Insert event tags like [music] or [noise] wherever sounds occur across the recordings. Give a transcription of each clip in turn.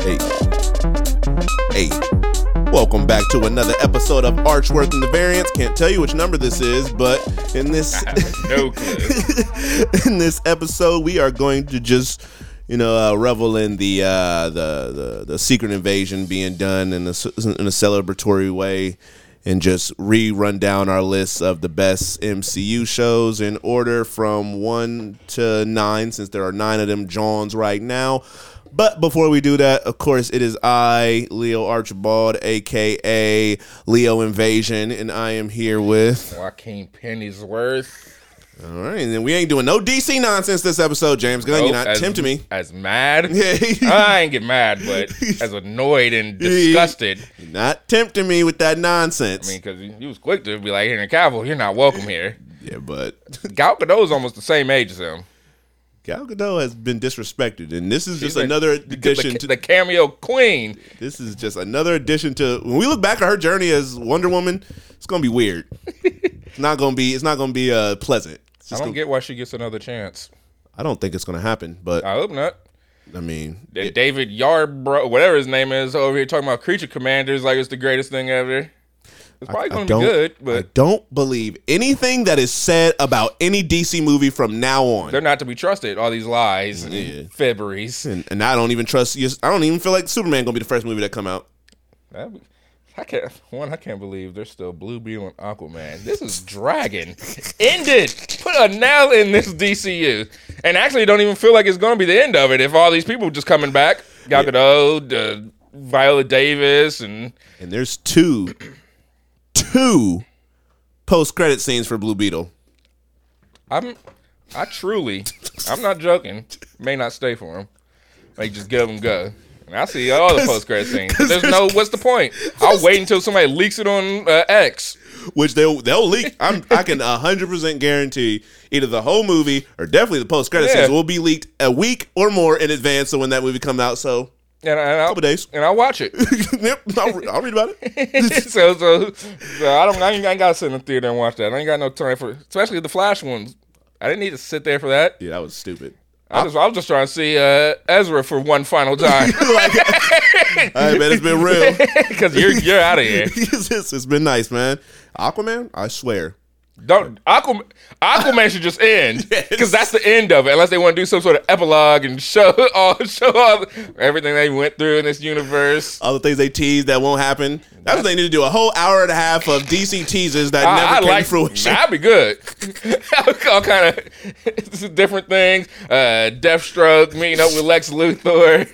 Hey. Hey. Welcome back to another episode of Archworth and the Variants. Can't tell you which number this is, but in this [laughs] no [laughs] in this episode, we are going to just you know uh, revel in the, uh, the the the secret invasion being done in a in a celebratory way, and just re-run down our list of the best MCU shows in order from one to nine, since there are nine of them Johns right now. But before we do that, of course, it is I, Leo Archibald, aka Leo Invasion, and I am here with. Joaquin Pennyworth. All right, and then we ain't doing no DC nonsense this episode, James Gunn. You're not as, tempting me. As mad. [laughs] Yeah. I ain't get mad, but [laughs] as annoyed and disgusted. You're not tempting me with that nonsense. I mean, because you was quick to be like, Henry Cavill, you're not welcome here. [laughs] yeah, but Gal Gadot's almost the same age as him. Gal Gadot has been disrespected, and this is just like another The, addition the, to. the cameo queen. This is just another addition to. When we look back at her journey as Wonder Woman, it's gonna be weird. it's not gonna be. It's not gonna be uh, pleasant. I don't gonna- get why she gets another chance. I don't think it's gonna happen, but I hope not. I mean, it- David Yarbrough, whatever his name is, over here talking about creature commanders like it's the greatest thing ever. It's probably I going to be good, I but don't believe anything that is said about any DC movie from now on. they're not to be trusted. All these lies and Yeah. fibberies. and, and I don't even trust. I don't even feel like Superman gonna be the first movie that come out. That be- I can't. One, I can't believe there's still Blue Beetle and Aquaman. This is Dragon. Ended. Put a nail in this DCU. And actually, don't even feel like it's going to be the end of it if all these people just coming back. Gal Gadot, uh, Viola Davis, and And there's two, two post credit scenes for Blue Beetle. I'm. I truly, I'm not joking. May not stay for him. Like just give them go. I see all the [laughs] post credit scenes. But [laughs] there's no. What's the point? [laughs] I'll wait until somebody leaks it on uh, X. which they'll they'll leak. I'm I can hundred percent guarantee either the whole movie or definitely the post credit Yeah. scenes will be leaked a week or more in advance of when that movie comes out. So And, and I'll, couple days. and I'll watch it. yep, I'll, I'll read about it. so, so, so I don't. I ain't, I ain't got to sit in the theater and watch that. I ain't got no time for, especially the Flash ones. I didn't need to sit there for that. Yeah, that was stupid. I, just, I was just trying to see uh, Ezra for one final time [laughs] I bet [laughs] it's been real. [laughs] because you're you're out of here. it's- it's been nice, man. Aquaman, I swear. Don't Aquaman, Aquaman should just end [laughs] because that's the end of it. Unless they want to do some sort of epilogue and show [laughs] all show all everything they went through in this universe. All the things they teased that won't happen. That's what they need to do. A whole hour and a half of DC teasers that never I, I came like to fruition. that'd be good. [laughs] all kind of different things. Uh, Deathstroke meeting up with Lex Luthor.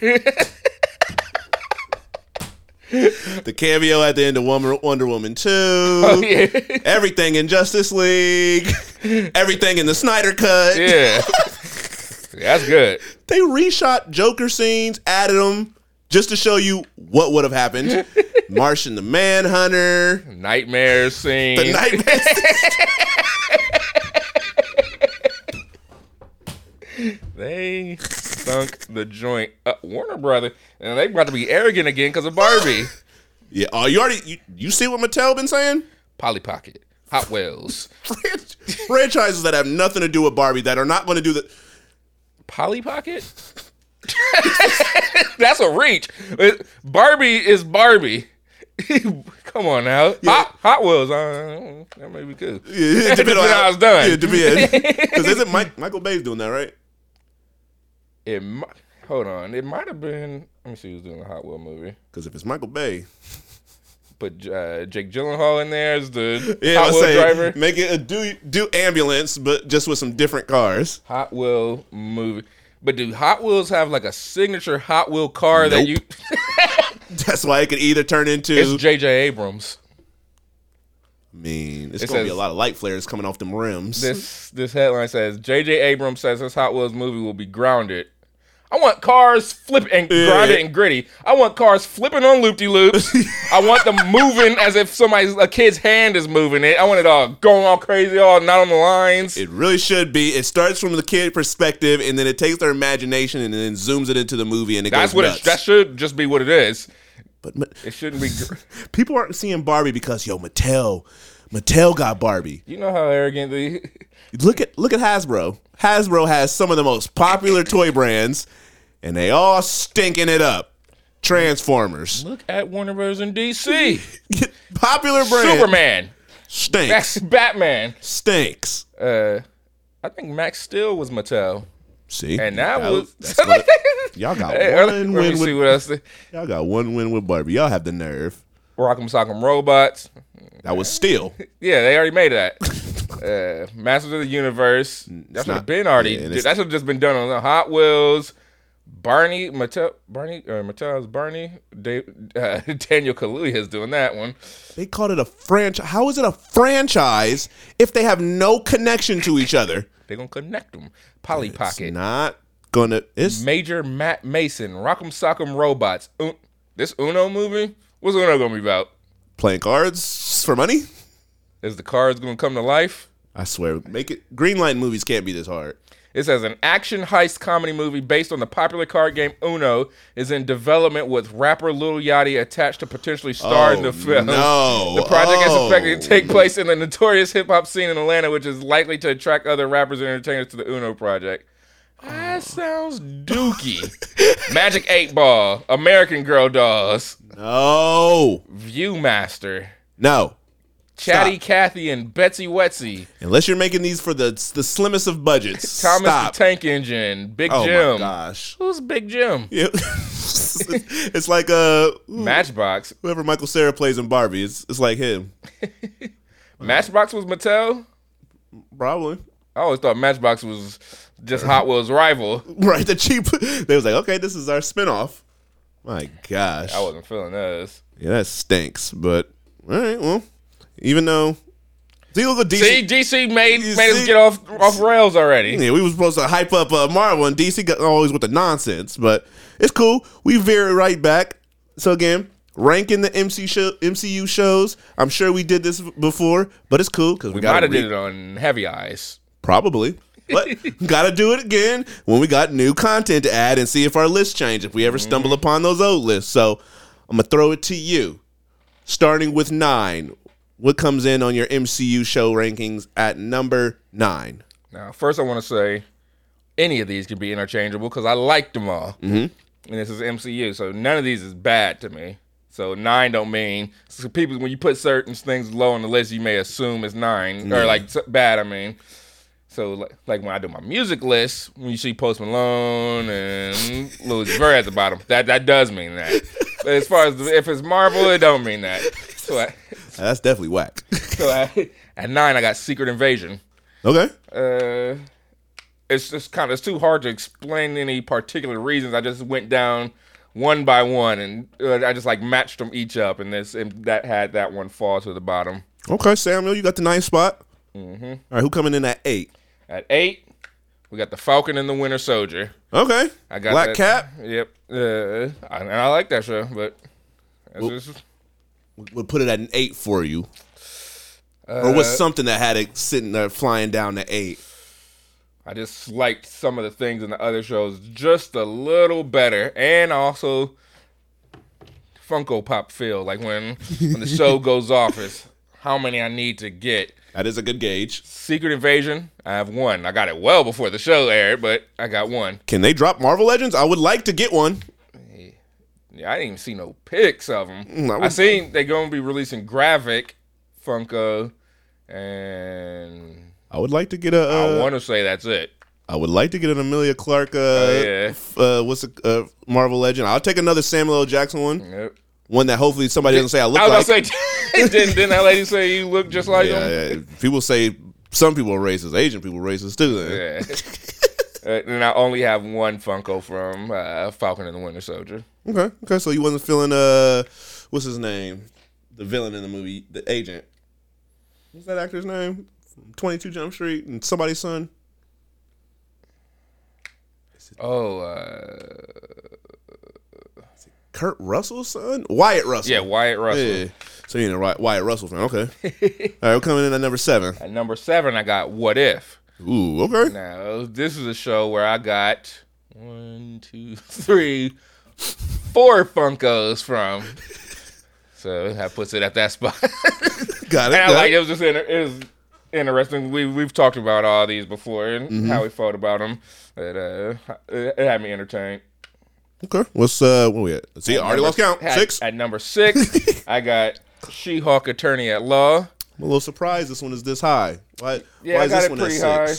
The cameo at the end of Wonder, Wonder Woman 2. Oh, yeah, Everything in Justice League. Everything in the Snyder Cut. yeah, that's good. They reshot Joker scenes, added them just to show you what would have happened. [laughs] Martian the Manhunter. Nightmare scene. The Nightmare. [laughs] they sunk the joint. Uh, Warner Brother, and they about to be arrogant again because of Barbie. [gasps] yeah, oh, you already you, you see what Mattel been saying? Polly Pocket, Hot Wheels, [laughs] Franchises that have nothing to do with Barbie that are not going to do the Polly Pocket. [laughs] That's a reach. Barbie is Barbie. [laughs] Come on now, Hot, Hot Wheels. Uh, that may be good. Yeah, Depends on how it's done. Yeah, because isn't Mike, Michael Bay's doing that, right? It mi- hold on. It might have been. Let me see who's doing the Hot Wheel movie. Because if it's Michael Bay, Put uh, Jake Gyllenhaal in there as the [laughs] yeah, Hot Wheel say driver. make it a do do ambulance, but just with some different cars. Hot Wheel movie. But do Hot Wheels have like a signature Hot Wheel car that you? [laughs] [laughs] That's why it could either turn into. It's J.J. Abrams. I mean, it's It gonna be a lot of light flares coming off them rims. This this headline says J.J. Abrams says this Hot Wheels movie will be grounded. I want cars flipping and Yeah. grounded and gritty. I want cars flipping on loopy loops. [laughs] I want them moving as if somebody's a kid's hand is moving it. I want it all going all crazy, all not on the lines. It really should be. It starts from the kid perspective, and then it takes their imagination and then zooms it into the movie, and it That's goes what nuts. it, that should just be what it is. but It shouldn't be. gr- [laughs] people aren't seeing Barbie because yo Mattel, Mattel got Barbie. You know how arrogant they. Look at look at Hasbro. Hasbro has some of the most popular toy brands, and they all stinking it up. Transformers, Look at Warner Bros. and DC. [laughs] popular brand, Superman. stinks, That's Batman. stinks. Uh, I think Max Steel was Mattel, See, and that was. gonna- [laughs] y'all got one win see with what else. y'all got one win with Barbie. Y'all have the nerve. Rock'em Sock'em Robots. That was Steel. [laughs] Yeah, they already made that. Uh, Masters of the Universe. That should not- been already. yeah, it's- that should have just been done on the Hot Wheels. Barney Mattel, Barney uh, Mattel's Barney. Da- [laughs] uh, Daniel Kaluuya is doing that one. They called it a franchise. How is it a franchise if they have no connection to each other? They're gonna connect them. Polly It's Pocket, not gonna. It's Major Matt Mason, Rock'em Sock'em Robots. Un- this Uno movie. What's Uno gonna be about? playing cards for money. Is the cards gonna come to life? I swear, make it. Greenlight movies can't be this hard. It says an action heist comedy movie based on the popular card game Uno is in development with rapper Lil Yachty attached to potentially star in Oh, the film. no. The project is Oh. expected to take oh. place in the notorious hip hop scene in Atlanta, which is likely to attract other rappers and entertainers to the Uno project. That oh. sounds dookie. Magic 8 Ball, American Girl Dolls, No, Viewmaster, no. Chatty Stop. Cathy and Betsy Wetsy, Unless you're making these for the the slimmest of budgets. [laughs] Thomas Stop. the Tank Engine, Big oh Jim. Oh my gosh. Who's Big Jim? [laughs] Yeah. [laughs] it's like uh Matchbox. whoever Michael Cera plays in Barbie. It's it's like him. Matchbox was Mattel. Probably. I always thought Matchbox was just Hot Wheels' rival. Right. The cheap. They was like, okay, this is our spinoff. My gosh. I wasn't feeling this. Yeah, that stinks. But all right, well, even though see, look at DC. See, DC made You made us get off [laughs] off rails already. Yeah, we was supposed to hype up uh, Marvel, and DC got always with the nonsense. But it's cool. We veer right back. So again, ranking the MC show, MCU shows. I'm sure we did this before, but it's cool because we, We got might to have did it on Heavy Eyes. Probably. But [laughs] gotta do it again when we got new content to add and see if our list change, if we ever stumble upon those old lists. So I'm gonna throw it to you. Starting with nine. What comes in on your MCU show rankings at number nine? Now, first, I want to say any of these can be interchangeable because I liked them all. Mm-hmm. And this is MCU, so none of these is bad to me. So nine don't mean so people when you put certain things low on the list, you may assume it's nine or like bad. I mean, so like, like when I do my music list, when you see Post Malone and Lil Uzi Vert at the bottom, that that does mean that. But as far as if it's Marvel, it don't mean that. So I, That's definitely whack. so I, [laughs] at nine, I got Secret Invasion okay. uh, it's just kind of it's too hard to explain any particular reasons. I just went down one by one, and uh, I just like matched them each up, and this and that had that one fall to the bottom. Okay, Samuel, you got the ninth spot. Mm-hmm. All right, who coming in at eight? At eight, we got the Falcon and the Winter Soldier. Okay. I got Black that- Cat. Yep, uh, I, and I like that show, but it's just, We'll put it at an eight for you. or was uh, something that had it sitting there flying down to eight? I just liked some of the things in the other shows just a little better, and also Funko Pop feel like when when the show [laughs] goes off is how many I need to get. That is a good gauge. Secret Invasion, I have one. I got it well before the show aired, but I got one. Can they drop Marvel Legends? I would like to get one. Yeah, I didn't even see no pics of them. Mm, I I seen they gonna be releasing graphic Funko, and I would like to get a. I Uh, want to say that's it. I would like to get an Emilia Clarke. Uh, Oh, yeah. f- uh, what's a uh, Marvel Legend? I'll take another Samuel L. Jackson one. Yep. One that hopefully somebody doesn't say I look like. I was like. gonna say, [laughs] didn't, didn't that lady say you look just like him? yeah, yeah. People say some people are racist. Asian people are racist too. [laughs] Then. Yeah. Uh, and I only have one Funko from uh, Falcon and the Winter Soldier. Okay. Okay. So you wasn't feeling uh, what's his name? The villain in the movie, the agent. What's that actor's name? Twenty Two Jump Street and somebody's son. Oh, uh, Kurt Russell's son, Wyatt Russell. yeah, Wyatt Russell. Yeah. So you know Wy- Wyatt Russell fan. Okay. [laughs] All right, we're coming in at number seven. At number seven, I got What If. Ooh. Okay. Now, this is a show where I got one, two, [laughs] three, four Funkos from. So that puts it at that spot. [laughs] Got it. And I like it. it was just inter- it was interesting. We we've talked about all these before and Mm-hmm. how we felt about them. It, uh, it, it had me entertained. Okay. What's uh? What we at? See, I already lost count. At, Six. at number six. [laughs] I got She-Hulk Attorney at Law. I'm a little surprised this one is this high. Why? Yeah, why I is got this it one pretty high.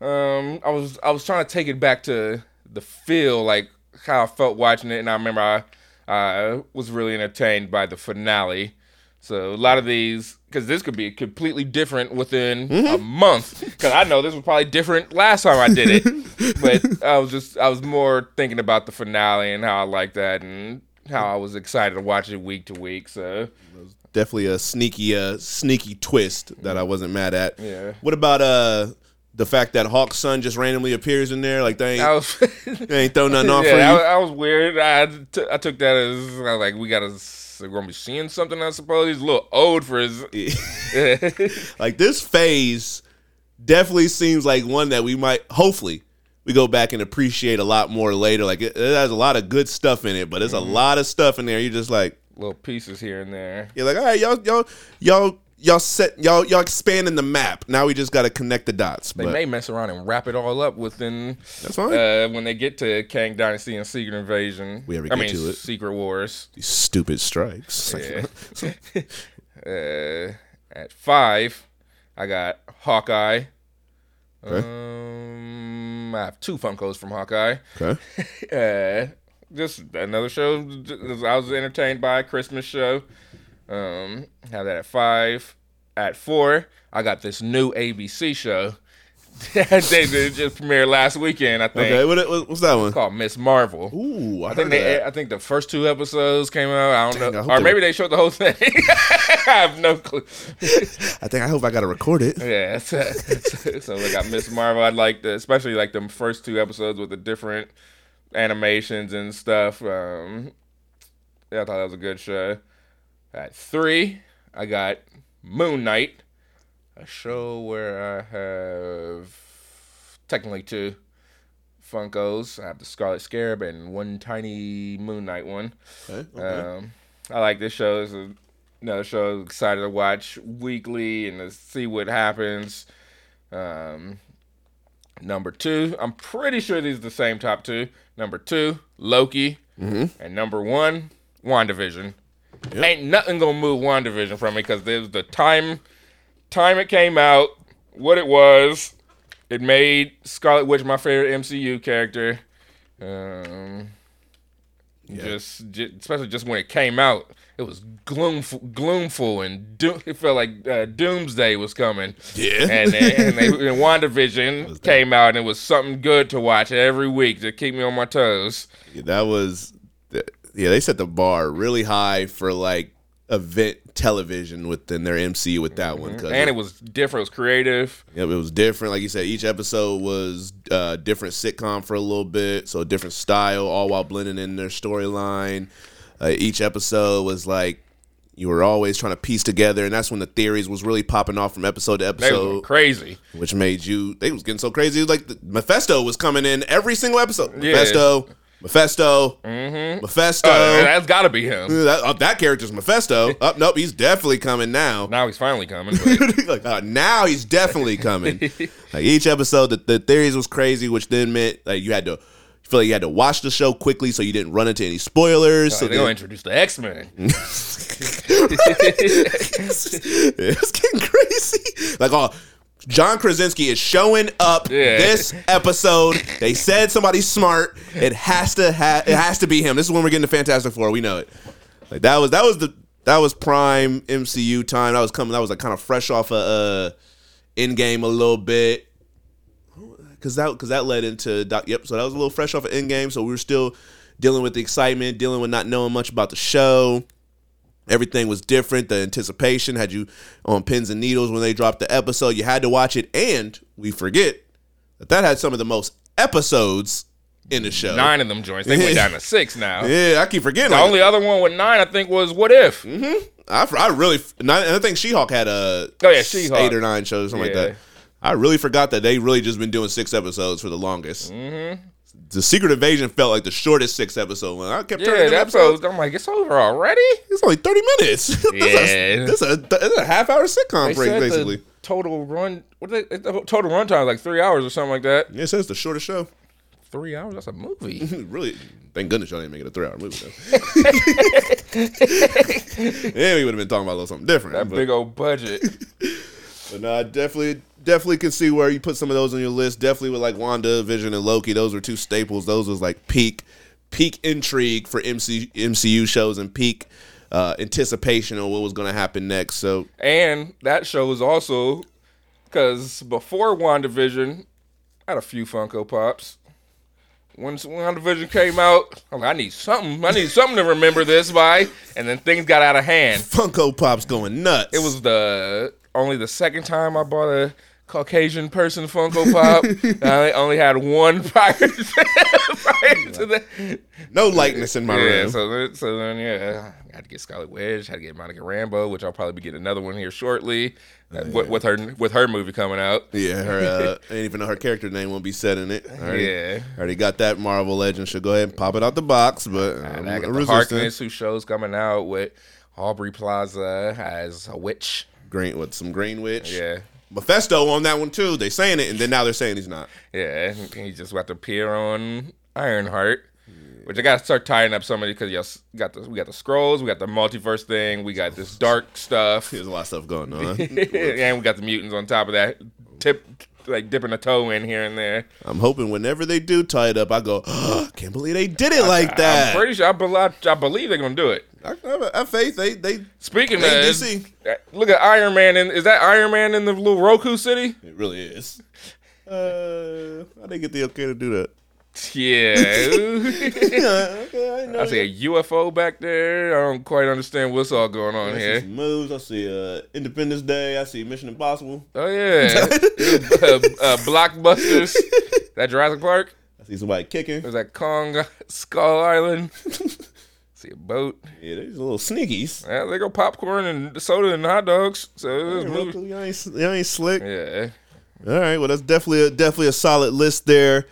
Um, I was I was trying to take it back to the feel, like how I felt watching it, and I remember I I was really entertained by the finale. So a lot of these, because this could be completely different within a Mm-hmm. month. Because I know this was probably different last time I did it, but [laughs] I was just I was more thinking about the finale and how I liked that and how I was excited to watch it week to week. So Definitely a sneaky, uh, sneaky twist that I wasn't mad at. Yeah. What about uh the fact that Hawk's son just randomly appears in there? Like they ain't, was. [laughs] they ain't throw nothing off yeah, for you. I, I was weird. I, t- I took that as I was like, we gotta, we're gonna be seeing something. I suppose he's a little old for his. [laughs] [laughs] like this phase definitely seems like one that we might hopefully we go back and appreciate a lot more later like it, it has a lot of good stuff in it but there's a mm-hmm. lot of stuff in there you're just like little pieces here and there. you're like all right y'all y'all y'all y'all set y'all y'all expanding the map now we just got to connect the dots They but may mess around and wrap it all up within. That's fine. Uh, when they get to Kang Dynasty and Secret Invasion. We ever I get mean, to it. Secret Wars. these stupid strikes Yeah. [laughs] uh, at five, I got Hawkeye. Okay. Um, I have two Funkos from Hawkeye. okay [laughs] uh, just another show I was entertained by a Christmas show. Um, have that at five. At four, I got this new ABC show. [laughs] they did just premiered last weekend, I think. okay what, what, what's that one Called Ms. Marvel. ooh i, I think they. that. I think the first two episodes came out. I don't Dang, know, hope or they- maybe they showed the whole thing. [laughs] I have no clue. i think i hope i gotta record it Yeah, so, so we got Ms. Marvel. I like the, especially like the first two episodes with the different animations and stuff. Um, yeah, I thought that was a good show. At three, I got Moon Knight, a show where I have technically two Funkos. I have the Scarlet Scarab and one tiny Moon Knight one. okay, okay. Um, I like this show. It's a, another show I'm excited to watch weekly and to see what happens. Um, number two, I'm pretty sure these are the same top two. Number two, Loki, and number one, WandaVision. Yep. Ain't nothing gonna move WandaVision from me because there's the time, time it came out, what it was. It made Scarlet Witch my favorite MCU character. Um, just, ju- especially just when it came out, it was gloomful, gloomful, and do- it felt like uh, Doomsday was coming. Yeah. and they, and, they, and [laughs] WandaVision came out, and it was something good to watch every week to keep me on my toes. Yeah, that was yeah they set the bar really high for like event television within their MCU with that one 'cause And it was different, it was creative. Yep, it was different. Like you said, each episode was uh, different sitcom for a little bit, so a different style, all while blending in their storyline. Uh, each episode was like you were always trying to piece together, and that's when the theories was really popping off from episode to episode, crazy. which made you they was getting so crazy. It was like the, Mephisto was coming in every single episode. Yeah. Mephisto, Mephisto, Mephisto. Oh, that's got to be him. that, oh, that character's Mephisto. [laughs] oh, nope, he's definitely coming now. Now he's finally coming. But [laughs] like, uh, now he's definitely coming. [laughs] like each episode, the, the theories was crazy, which then meant like you had to you feel like you had to watch the show quickly so you didn't run into any spoilers. so they're gonna introduce the X Men. it's getting crazy. Like, oh, John Krasinski is showing up Yeah. this episode. They said somebody's smart. It has to ha- it has to be him. This is when we're getting to Fantastic Four. We know it. Like that was that was the that was prime MCU time. That was coming. That was like kind of fresh off of uh, Endgame a little bit. Cause that cause that led into doc, yep. So that was a little fresh off of Endgame. So we were still dealing with the excitement, dealing with not knowing much about the show. Everything was different. The anticipation had you on pins and needles when they dropped the episode. You had to watch it, and we forget that that had some of the most episodes in the show. Nine of them joints. They went [laughs] down to six now. Yeah, I keep forgetting. The like, only other one with nine, I think, was What If. Mm-hmm. I, I really, and I think She-Hulk had a Oh, yeah, She-Hulk. eight or nine shows, something Yeah. like that. I really forgot that they really just been doing six episodes for the longest. Mm-hmm. The Secret Invasion felt like the shortest six episode one. I kept turning Yeah, that episodes. I'm like, it's over already. It's only thirty minutes. [laughs] that's, Yeah. a, that's a that's a half hour sitcom They break basically. the total run. What they, the total runtime is like three hours or something like that. Yeah, it says the shortest show. Three hours? That's a movie. [laughs] really, thank goodness y'all didn't make it a three hour movie. Though. [laughs] yeah, we would have been talking about a little something different. That but- big old budget. But no, I definitely definitely can see where you put some of those on your list. Definitely with like Wanda, Vision, and Loki. Those were two staples. Those was like peak peak intrigue for MC, MCU shows and peak uh, anticipation on what was going to happen next. So And that show was also because before WandaVision, I had a few Funko Pops. When WandaVision came out, I'm like, I need something. I need something to remember this by. And then things got out of hand. Funko Pop's going nuts. It was the only the second time I bought a Caucasian person Funko Pop. [laughs] I only had one prior to, [laughs] prior to that. no likeness in my Yeah, room. so so then yeah, I had to get Scarlet Witch, had to get Monica Rambeau, which I'll probably be getting another one here shortly, uh, with, with her with her movie coming out. yeah, her. [laughs] Uh, I didn't even know her character name won't be said in it. Already, Yeah. already got that Marvel Legend. Should go ahead and pop it out the box. But And I'm I got the. Harkness, who shows coming out with Aubrey Plaza as a witch. Green with some Green Witch. Yeah. Mephisto on that one too. They saying it, and then now they're saying he's not. Yeah, he just about to appear on Ironheart, which I got to start tying up somebody because yes, got the we got the Skrulls, we got the multiverse thing, we got this dark stuff, There's a lot of stuff going on. [laughs] and we got the mutants on top of that. Tip like dipping a toe in here and there. I'm hoping whenever they do tie it up, I go, [gasps] can't believe they did it like that. I'm pretty sure I believe I believe they're gonna do it. I, I have faith. They they Speaking of, DC. uh, look at Iron Man. In, is that Iron Man in the little Roku city? it really is. Uh, how they get the okay to do that? Yeah. Okay, [laughs] I. I see a UFO back there. I don't quite understand what's all going on I see here. some moves. I see uh, Independence Day. I see Mission Impossible. Oh yeah, [laughs] uh, uh, blockbusters. that Jurassic Park. I see somebody kicking. There's that Kong [laughs] Skull Island. See a boat. Yeah, they're just little sneakies. Yeah, they go popcorn and soda and hot dogs. So it was Hey, movie. Y'all ain't, ain't slick. Yeah. All right, well that's definitely a, definitely a solid list there.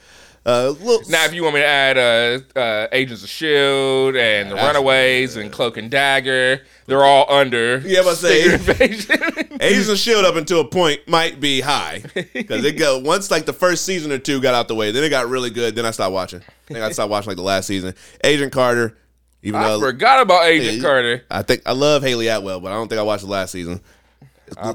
Uh, Now, if you want me to add uh, uh, Agents of Shield and the Runaways and Cloak and Dagger, they're all under. Yeah, but say-. [laughs] Agents of Shield up until a point might be high because it go once like the first season or two got out the way, then it got really good. Then I stopped watching. I think I stopped watching like the last season. Agent Carter, even though I though forgot about Agent Yeah, Carter. I think I love Hayley Atwell, but I don't think I watched the last season.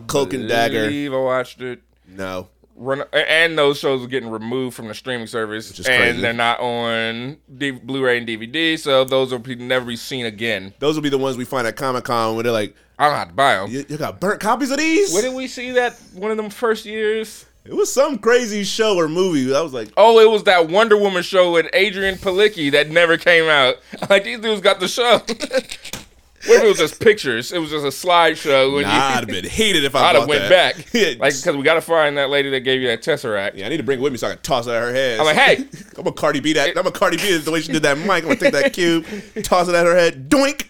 Cloak and Dagger, believe I watched it. no. Run, and those shows are getting removed from the streaming service, is and crazy. they're not on D- Blu-ray and DVD, so those will be, never be seen again. Those will be the ones we find at Comic Con where they're like, I don't have to buy them. you, "You got burnt copies of these?" Where did we see that? One of them first years. It was some crazy show or movie. I was like, Oh, it was that Wonder Woman show with Adrianne Palicki that never came out. [laughs] Like these dudes got the show. [laughs] what if it was just pictures? It was just a slideshow. "Nah, you, I'd have been hated if I I'd have went that." back. [laughs] Yeah, like because we got to find that lady that gave you that tesseract. yeah, I need to bring it with me so I can toss it at her head. I'm like, hey, [laughs] I'm a Cardi B that. I'm a Cardi B the way she did that mic. I'm gonna take that cube, [laughs] toss it at her head, doink,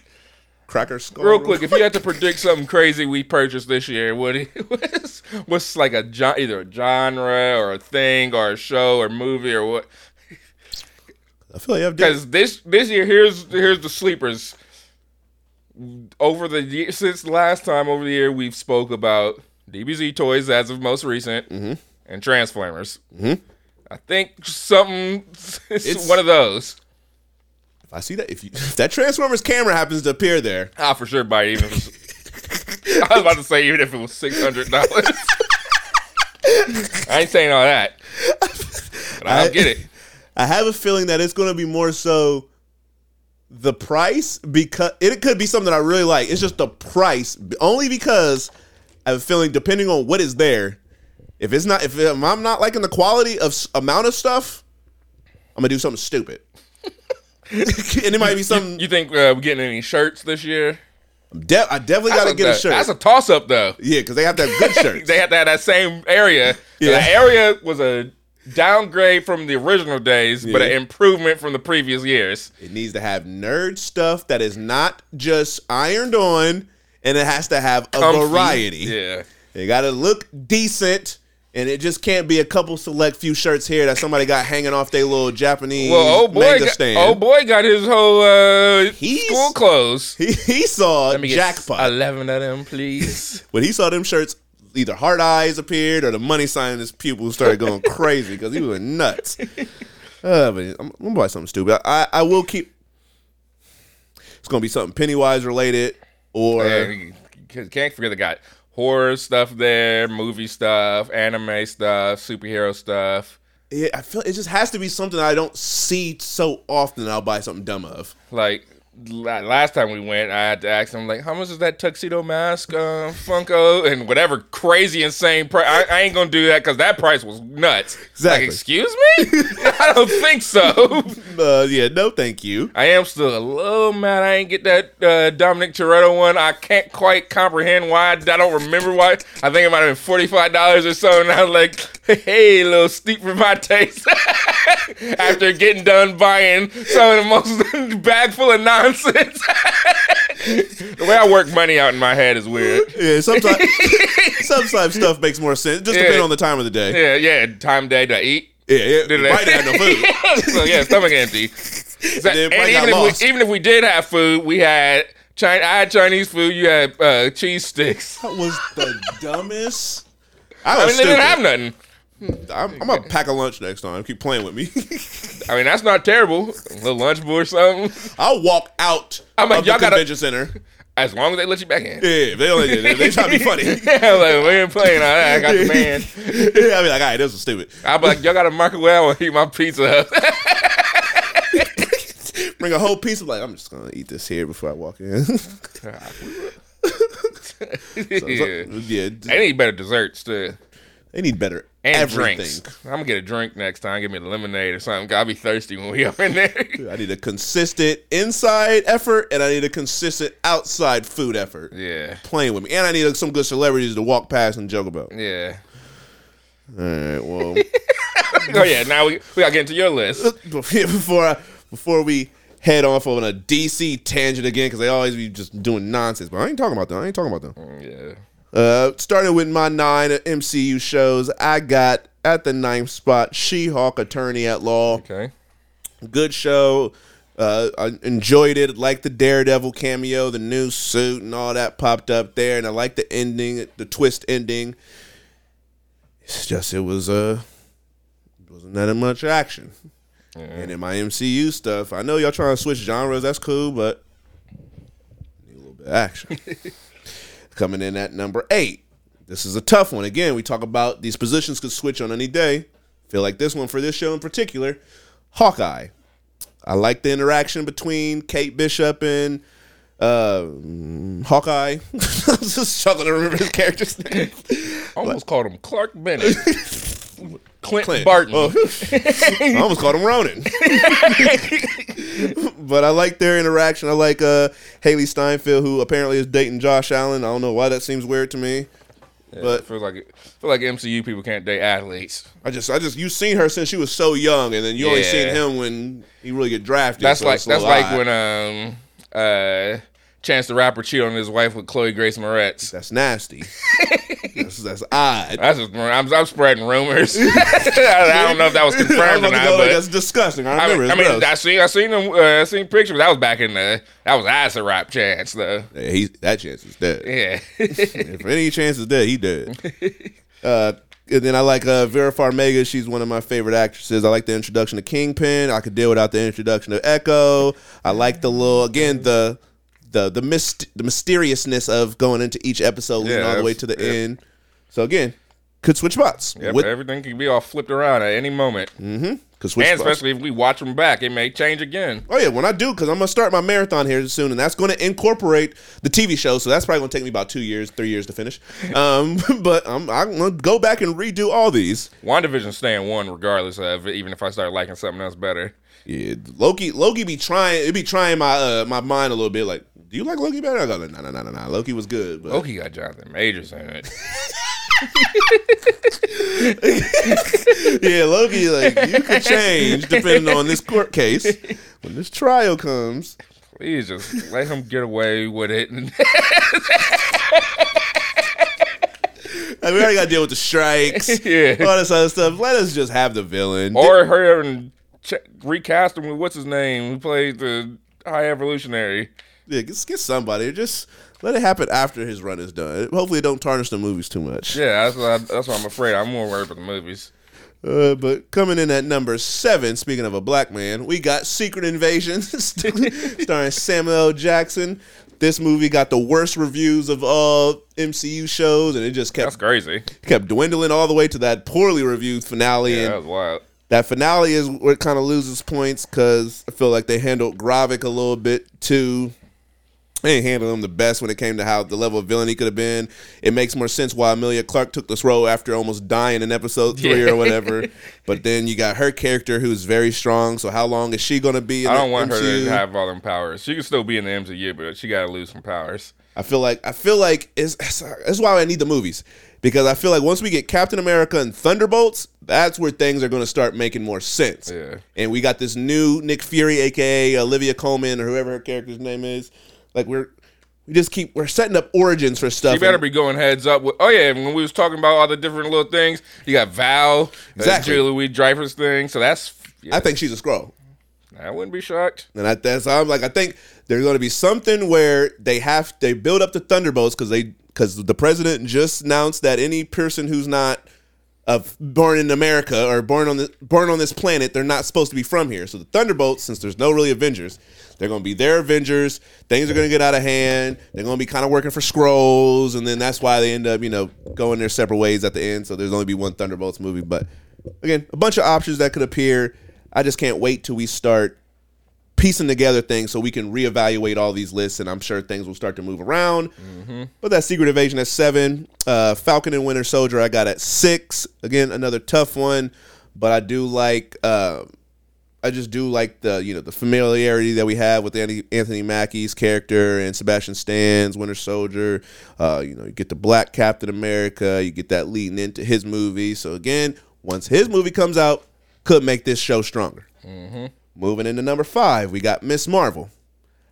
cracker skull. real quick, if you had to predict something crazy we purchased this year, what what's, what's like a either a genre or a thing or a show or movie or what? I feel like I've. Because this this year, here's here's the sleepers. Over the year since last time over the year, we've spoke about DBZ toys as of most recent, Mm-hmm. and Transformers. I think something [laughs] it's, It's- one of those. If I see that, if, you, [laughs] if that Transformers camera happens to appear there, I'll for sure buy it, even if I was about to say even if it was six hundred dollars. [laughs] I ain't saying all that, but I'll I- get it. I have a feeling that it's going to be more so the price because it could be something I really like. It's just the price only because I have a feeling depending on what is there. If it's not, if I'm not liking the quality of amount of stuff, I'm gonna do something stupid. [laughs] and it might be something. You think uh, we're getting any shirts this year? De- I definitely got to get a shirt. That's a toss up though. yeah, because they have to have good [laughs] shirts. they have to have that same area. Yeah. The area was a downgrade from the original days, but an improvement from the previous years. It needs to have nerd stuff that is not just ironed on, and it has to have a Comfy. variety. Yeah. It got to look decent, And it just can't be a couple select few shirts here that somebody got hanging off their little Japanese Well, old boy, manga got, stand. old boy got his whole uh, He's- school clothes. He, [laughs] he saw Let me get jackpot. eleven of them, please. [laughs] when he saw them shirts, either heart eyes appeared or the money sign in his pupils started going [laughs] crazy because he was nuts. Uh, but I'm, I'm gonna buy something stupid. I, I will keep. It's gonna be something Pennywise related or you can't forget the guy. Horror stuff there, movie stuff, anime stuff, superhero stuff. yeah, I feel it just has to be something I don't see so often. I'll buy something dumb of. Like last time we went, I had to ask him like, "How much is that tuxedo mask, uh, Funko, and whatever crazy insane price?" I, I ain't gonna do that because that price was nuts. Exactly. Like, excuse me? [laughs] I don't think so. [laughs] Uh, yeah, no, thank you. I am still a little mad I ain't get that uh, Dominic Toretto one. I can't quite comprehend why. I don't remember why. I think it might have been forty five dollars or so, and I was like, "Hey, a little steep for my taste." [laughs] After getting done buying some of the most bag full of nonsense. the way I work money out in my head is weird. Yeah, sometimes [laughs] sometimes stuff makes more sense. Just Yeah. depending on the time of the day. Yeah, yeah. Time day to eat. Yeah, yeah. Did Right, have no food. [laughs] so yeah, stomach empty. So- then and even if, we, even if we did have food, we had China. I had Chinese food. You had uh, cheese sticks. That was the dumbest. I I was mean, they didn't have nothing. Hmm. I'm, oh, I'm gonna pack a lunch next time. Keep playing with me. [laughs] I mean, that's not terrible. A little lunch bowl or something. I'll walk out I'm like, of y'all gotta- convention center. As long as they let you back in. Yeah, if they only they, they try to be funny. [laughs] Yeah, like we ain't playing all that. I got the [laughs] man. yeah, I'll be like, all right, this was stupid. I'll be like, y'all got a microwave. I want to eat my pizza. Bring a whole piece of like, I'm just gonna eat this here before I walk in. So- yeah. yeah, They need better desserts too. they need better And everything. drinks. I'm gonna get a drink next time. Give me a lemonade or something. I'll be thirsty when we [laughs] up in there. I need a consistent inside effort, and I need a consistent outside food effort. yeah. Playing with me, and I need uh, some good celebrities to walk past and joke about. Yeah. All right, well. [laughs] Oh yeah. Now we we gotta get into your list. [laughs] before I, before we head off on a DC tangent again, because they always be just doing nonsense. But I ain't talking about them. I ain't talking about them. Mm, yeah. Uh, starting with my nine MCU shows, I got at the ninth spot She-Hulk, Attorney at Law. Okay. Good show. Uh, I enjoyed it. Like the Daredevil cameo, the new suit, and all that popped up there, and I like the ending, the twist ending. It's just it was uh, wasn't that much action. And in my MCU stuff, I know y'all trying to switch genres. That's cool, but need a little bit of action. [laughs] Coming in at number eight. This is a tough one. Again, we talk about these positions could switch on any day. Feel like this one for this show in particular, Hawkeye. I like the interaction between Kate Bishop and uh, Hawkeye. [laughs] I was just struggling to remember his character's name. Almost called him Clark Bennett. [laughs] Clint, Clint. Barton. Oh. [laughs] I almost called him Ronan. But I like their interaction. I like uh, Hailee Steinfeld, who apparently is dating Josh Allen. I don't know why that seems weird to me. Yeah, but- feels like it, feel like MCU people can't date athletes. I just, I just, you've seen her since she was so young, and then you only seen him when he really get drafted. That's so like that's like odd. when um uh Chance the Rapper cheat on his wife with Chloe Grace Moretz. That's nasty. [laughs] that's, that's odd. That's just I'm, I'm spreading rumors. [laughs] [laughs] I don't know if that was confirmed or not, go, but that's disgusting. I I mean, I mean. I seen I seen them uh, I seen pictures. That was back in the that was acid rap Chance though. Yeah, he, that chance is dead. Yeah. if any chance is dead, he dead. uh, and then I like uh, Vera Farmiga. She's one of my favorite actresses. I like the introduction to Kingpin. I could deal without the introduction of Echo. I like the little again the the the myst- the mysteriousness of going into each episode, leading Yeah, all the way to the yeah. end. So again, could switch spots. yeah, everything can be all flipped around at any moment. could switch and spots. especially if we watch them back, it may change again. Oh yeah, when I do, because I'm gonna start my marathon here soon, and that's going to incorporate the TV show. So that's probably gonna take me about two years, three years to finish. [laughs] Um, [laughs] but I'm, I'm gonna go back and redo all these. WandaVision staying one regardless of even if I start liking something else better. Yeah, Loki, Loki be trying, it be trying my uh, my mind a little bit. Like, do you like Loki better? I go, no, no, no, no, no. Loki was good, but Loki got Jonathan Majors in it. [laughs] yeah, Loki, like you could change depending on this court case when this trial comes. Please just let him get away with it. [laughs] Like, we already got to deal with the strikes, Yeah. all this other stuff. Let us just have the villain. Or her and recast him with what's his name who played the High Evolutionary. Yeah, just get somebody. Just let it happen after his run is done. Hopefully, it don't tarnish the movies too much. Yeah, that's what I, that's what I'm afraid. I'm more worried about the movies. Uh, but coming in at number seven, speaking of a black man, we got Secret Invasion, [laughs] starring Samuel L. Jackson. This movie got the worst reviews of all MCU shows, and it just That's kept crazy. kept dwindling all the way to that poorly reviewed finale. Yeah, and that was wild. that finale is where it kind of loses points because I feel like they handled Gravik a little bit too. They didn't him the best when it came to how the level of villain he could have been. It makes more sense why Emilia Clarke took this role after almost dying in episode three Yeah. or [laughs] whatever. but then you got her character who's very strong. So how long is she going to be? In I don't want her to have all them powers. She can still be in the MCU, but she got to lose some powers. I feel like I feel like it's, that's why I need the movies because I feel like once we get Captain America and Thunderbolts, that's where things are going to start making more sense. Yeah. And we got this new Nick Fury, aka Olivia Colman or whoever her character's name is. Like we're we just keep we're setting up origins for stuff. You better be going heads up with. Oh yeah, when we was talking about all the different little things, you got Val, uh, Exactly. Julie Louis Dreyfus thing. So that's. Yeah, I think she's a Skrull. I wouldn't be shocked. And I, that's I'm like I think there's going to be something where they have they build up the Thunderbolts because they because the president just announced that any person who's not of born in America or born on the born on this planet, they're not supposed to be from here. So the Thunderbolts, since there's no really Avengers, they're going to be their Avengers. Things are going to get out of hand. They're going to be kind of working for Skrulls, and then that's why they end up you know going their separate ways at the end. So there's only be one Thunderbolts movie, but again, a bunch of options that could appear. I just can't wait till we start piecing together things so we can reevaluate all these lists and i'm sure things will start to move around. But that secret invasion at seven uh, falcon and winter soldier i got at six. Again another tough one but i do like uh, i just do like the you know the familiarity that we have with anthony mackie's character and sebastian stan's winter soldier. Uh, you know you get the black captain america you get that leading into his movie. So again once his movie comes out could make this show stronger Moving into number five, we got Ms. Marvel.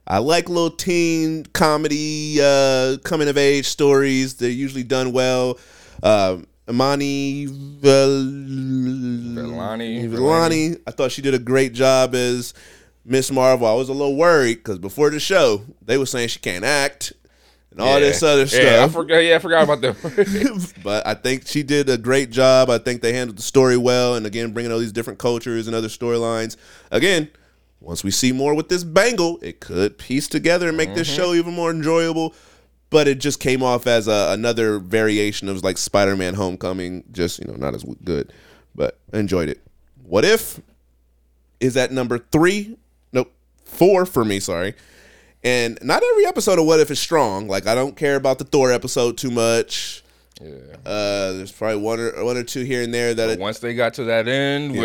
I like little teen comedy, uh, coming of age stories. They're usually done well. Uh, Imani Vellani. Vellani, I thought she did a great job as Ms. Marvel. I was a little worried because before the show, they were saying she can't act and all this Yeah. other Yeah, I stuff. forgot. Yeah, I forgot about them. [laughs] but I think she did a great job. I think they handled the story well, and again, bringing all these different cultures and other storylines. Again, once we see more with this bangle, it could piece together and make this mm-hmm. show even more enjoyable. But it just came off as a, another variation of like Spider-Man: Homecoming, just you know, not as good. But I enjoyed it. What if is at number three? Nope, four for me. Sorry. And not every episode of What If is strong. Like I don't care about the Thor episode too much. yeah. Uh, there's probably one or one or two here and there that it, Once they got to that end Yeah,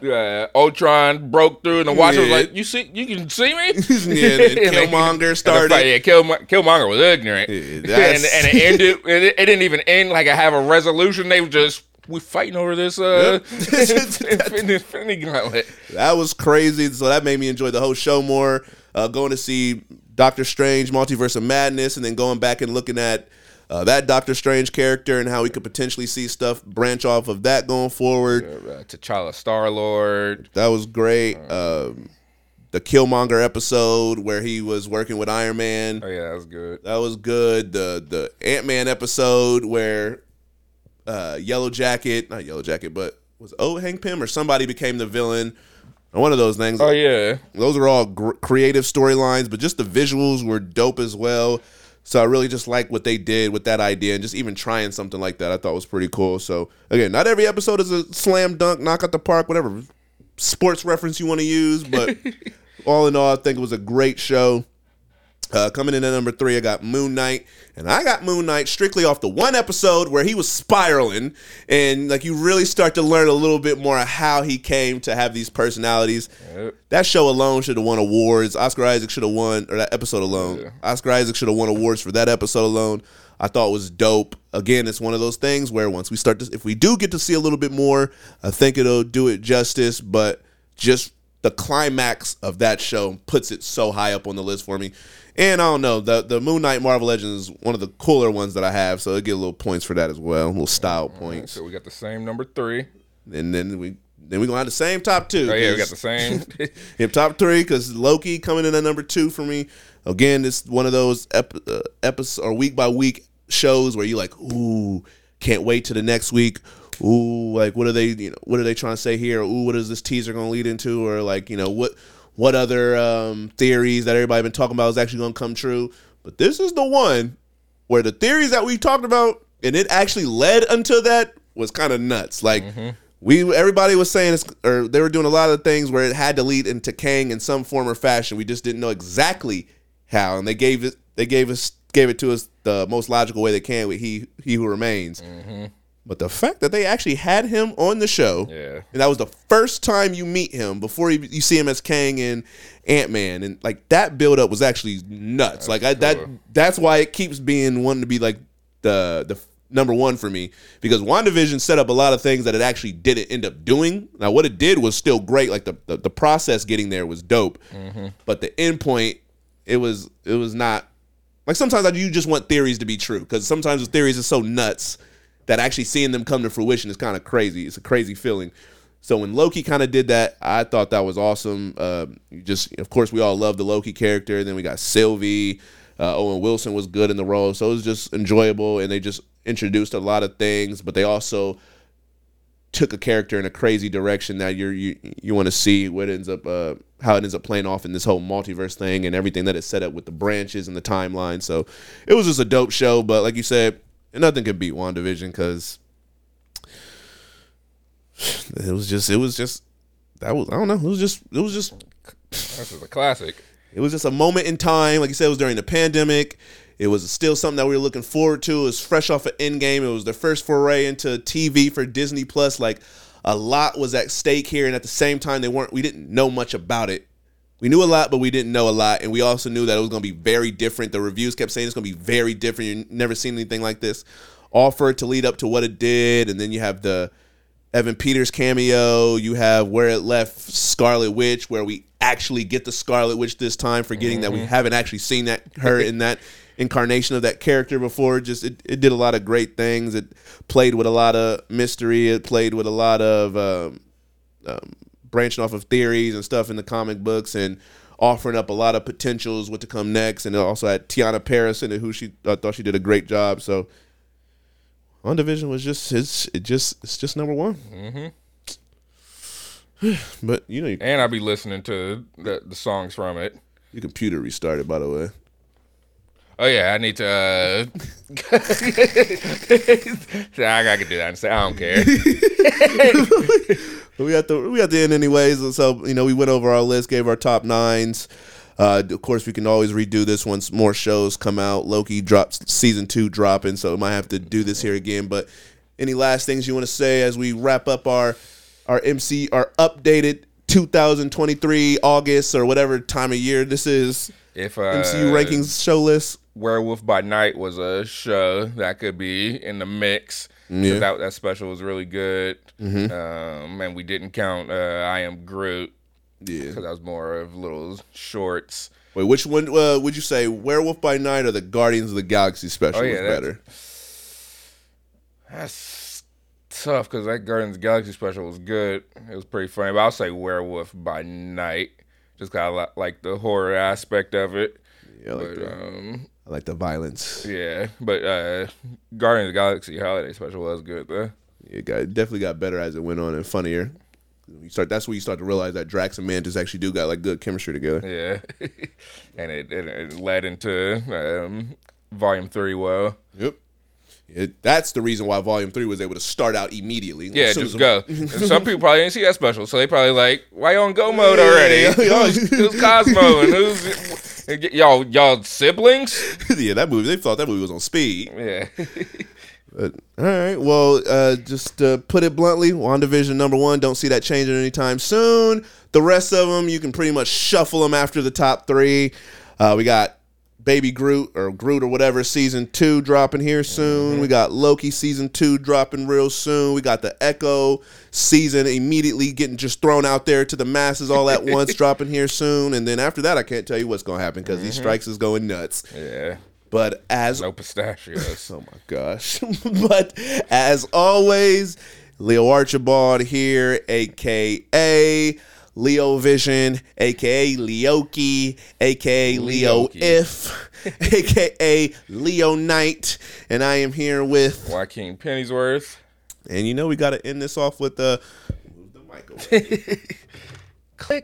where uh, Ultron broke through and the Watcher was like, "You see, you can see me." [laughs] yeah, and [laughs] And they- Killmonger started. fight- yeah, Killmo- Killmonger was ignorant, Yeah, [laughs] and, and it ended. It, it didn't even end like I have a resolution. They were just we fighting over this uh, Yep. [laughs] [laughs] Infinity, Infinity Gauntlet. That was crazy. So that made me enjoy the whole show more. Uh, going to see Doctor Strange, Multiverse of Madness, and then going back and looking at uh, that Doctor Strange character and how we could potentially see stuff branch off of that going forward. Uh, T'Challa, Star Lord. That was great. Um, the Killmonger episode where he was working with Iron Man. Oh yeah, that was good. That was good. The the Ant Man episode where uh, Yellow Jacket, not Yellow Jacket, but was oh Hank Pym or somebody became the villain. One of those things. Oh yeah, Those are all gr- creative storylines, but just the visuals were dope as well. So I really just like what they did with that idea, and just even trying something like that, I thought was pretty cool. So again, not every episode is a slam dunk, knock out the park, whatever sports reference you want to use, but [laughs] all in all, I think it was a great show. Uh, coming in at number three, I got Moon Knight, and I got Moon Knight strictly off the one episode where he was spiraling, and like you really start to learn a little bit more of how he came to have these personalities. Yep. That show alone should have won awards. Oscar Isaac should have won, or that episode alone. Yeah. Oscar Isaac should have won awards for that episode alone. I thought it was dope. Again, it's one of those things where once we start to, if we do get to see a little bit more, I think it'll do it justice. But just the climax of that show puts it so high up on the list for me. And I don't know the the Moon Knight Marvel Legends is one of the cooler ones that I have, so I get a little points for that as well, little style points. So we got the same number three. And then we then we're gonna have the same top two. Oh yeah, we got the same. [laughs] Yep, top three because Loki coming in at number two for me. Again, it's one of those ep- uh, episode or week by week shows where you like, ooh, can't wait to the next week. Ooh, like what are they? You know, what are they trying to say here? Ooh, what is this teaser going to lead into? Or like, you know, what what other um, theories that everybody been talking about is actually going to come true? But this is the one where the theories that we talked about and it actually led until that was kind of nuts. Like we everybody was saying it's, or they were doing a lot of things where it had to lead into Kang in some form or fashion. We just didn't know exactly how, and they gave it they gave us gave it to us the most logical way they can with he he who remains. But the fact that they actually had him on the show, Yeah. and that was the first time you meet him before you, you see him as Kang and Ant Man, and like that build up was actually nuts. like I, that that's why it keeps being one to be like the the number one for me because WandaVision set up a lot of things that it actually didn't end up doing. Now what it did was still great. Like the the, the process getting there was dope, mm-hmm. but the end point it was it was not like sometimes I, you just want theories to be true because sometimes the theories are so nuts that actually seeing them come to fruition is kind of crazy. It's a crazy feeling. So when Loki kind of did that, I thought that was awesome. Uh, just, of course, we all love the Loki character. Then we got Sylvie. Uh, Owen Wilson was good in the role, so it was just enjoyable. And they just introduced a lot of things, but they also took a character in a crazy direction that you're, you you want to see what ends up uh, how it ends up playing off in this whole multiverse thing and everything that is set up with the branches and the timeline. So it was just a dope show. But like you said, nothing could beat WandaVision because it was just it was just that was I don't know it was just it was just this is a classic. it was just a moment in time. Like you said, it was during the pandemic. It was still something that we were looking forward to. It was fresh off of Endgame. It was their first foray into TV for Disney Plus. Like a lot was at stake here, and at the same time, they weren't. We didn't know much about it. We knew a lot, but we didn't know a lot, and we also knew that it was going to be very different. The reviews kept saying it's going to be very different. You've never seen anything like this. All for it to lead up to what it did, and then you have the Evan Peters cameo. You have where it left Scarlet Witch, where we actually get the Scarlet Witch this time, forgetting that we haven't actually seen that her in that incarnation of that character before. Just it, it did a lot of great things. It played with a lot of mystery. It played with a lot of um, um, branching off of theories and stuff in the comic books and offering up a lot of potentials what to come next. And also had Teyonah Parris it, who she I thought she did a great job. So. WandaVision was just it's it just it's just number one. Mm-hmm. [sighs] but you know, you, And I'll be listening to the, the songs from it. your computer restarted. By the way, Oh yeah, I need to. Uh... [laughs] I gotta do that and say I don't care. [laughs] [laughs] We got the we got the end anyways. So you know, we went over our list, gave our top nines. Uh, of course, we can always redo this once more shows come out. Loki drops season two dropping, so we might have to do this here again. But any last things you want to say as we wrap up our our MC our updated 2023 August or whatever time of year this is If uh, MCU rankings show list? Werewolf by Night was a show that could be in the mix. Yeah. That, that special was really good. Um, and we didn't count uh, I Am Groot Yeah. because that was more of little shorts. Wait, which one uh, would you say, Werewolf by Night or the Guardians of the Galaxy special Oh, yeah, was that's- better? That's tough because that Guardians of the Galaxy special was good. It was pretty funny. But I'll say Werewolf by Night. Just of like the horror aspect of it. Yeah, I like, But the, um, I like the violence. yeah, but uh, Guardians of the Galaxy holiday special was good though. It got it definitely got better as it went on and funnier. You start that's when you start to realize that Drax and Mantis actually do got like good chemistry together. Yeah, [laughs] and it, it, it led into um, Volume Three. Well, Yep. It, that's the reason why Volume Three was able to start out immediately. yeah, soon just as- go. [laughs] Some people probably didn't see that special, so they probably like, "Why you on go mode Yeah, already? yeah, yeah. [laughs] who's, who's Cosmo and who's [laughs] y'all y'all siblings?" [laughs] yeah, that movie. They thought that movie was on speed. Yeah, [laughs] But, all right. Well, uh, just to put it bluntly, WandaVision number one. Don't see that changing anytime soon. The rest of them, you can pretty much shuffle them after the top three. Uh, we got Baby Groot or Groot or whatever season two dropping here soon. We got Loki season two dropping real soon. We got the Echo season immediately getting just thrown out there to the masses all at once [laughs] dropping here soon. And then after that, I can't tell you what's going to happen because these mm-hmm. strikes is going nuts. Yeah. But as No pistachios. [laughs] Oh my gosh. [laughs] but as always, Leo Archibald here, aka Leo Vision, aka Leoki, aka Leo If, aka Leo Knight, and I am here with Joaquin Pennyworth. And you know we gotta end this off with the move the mic. [laughs]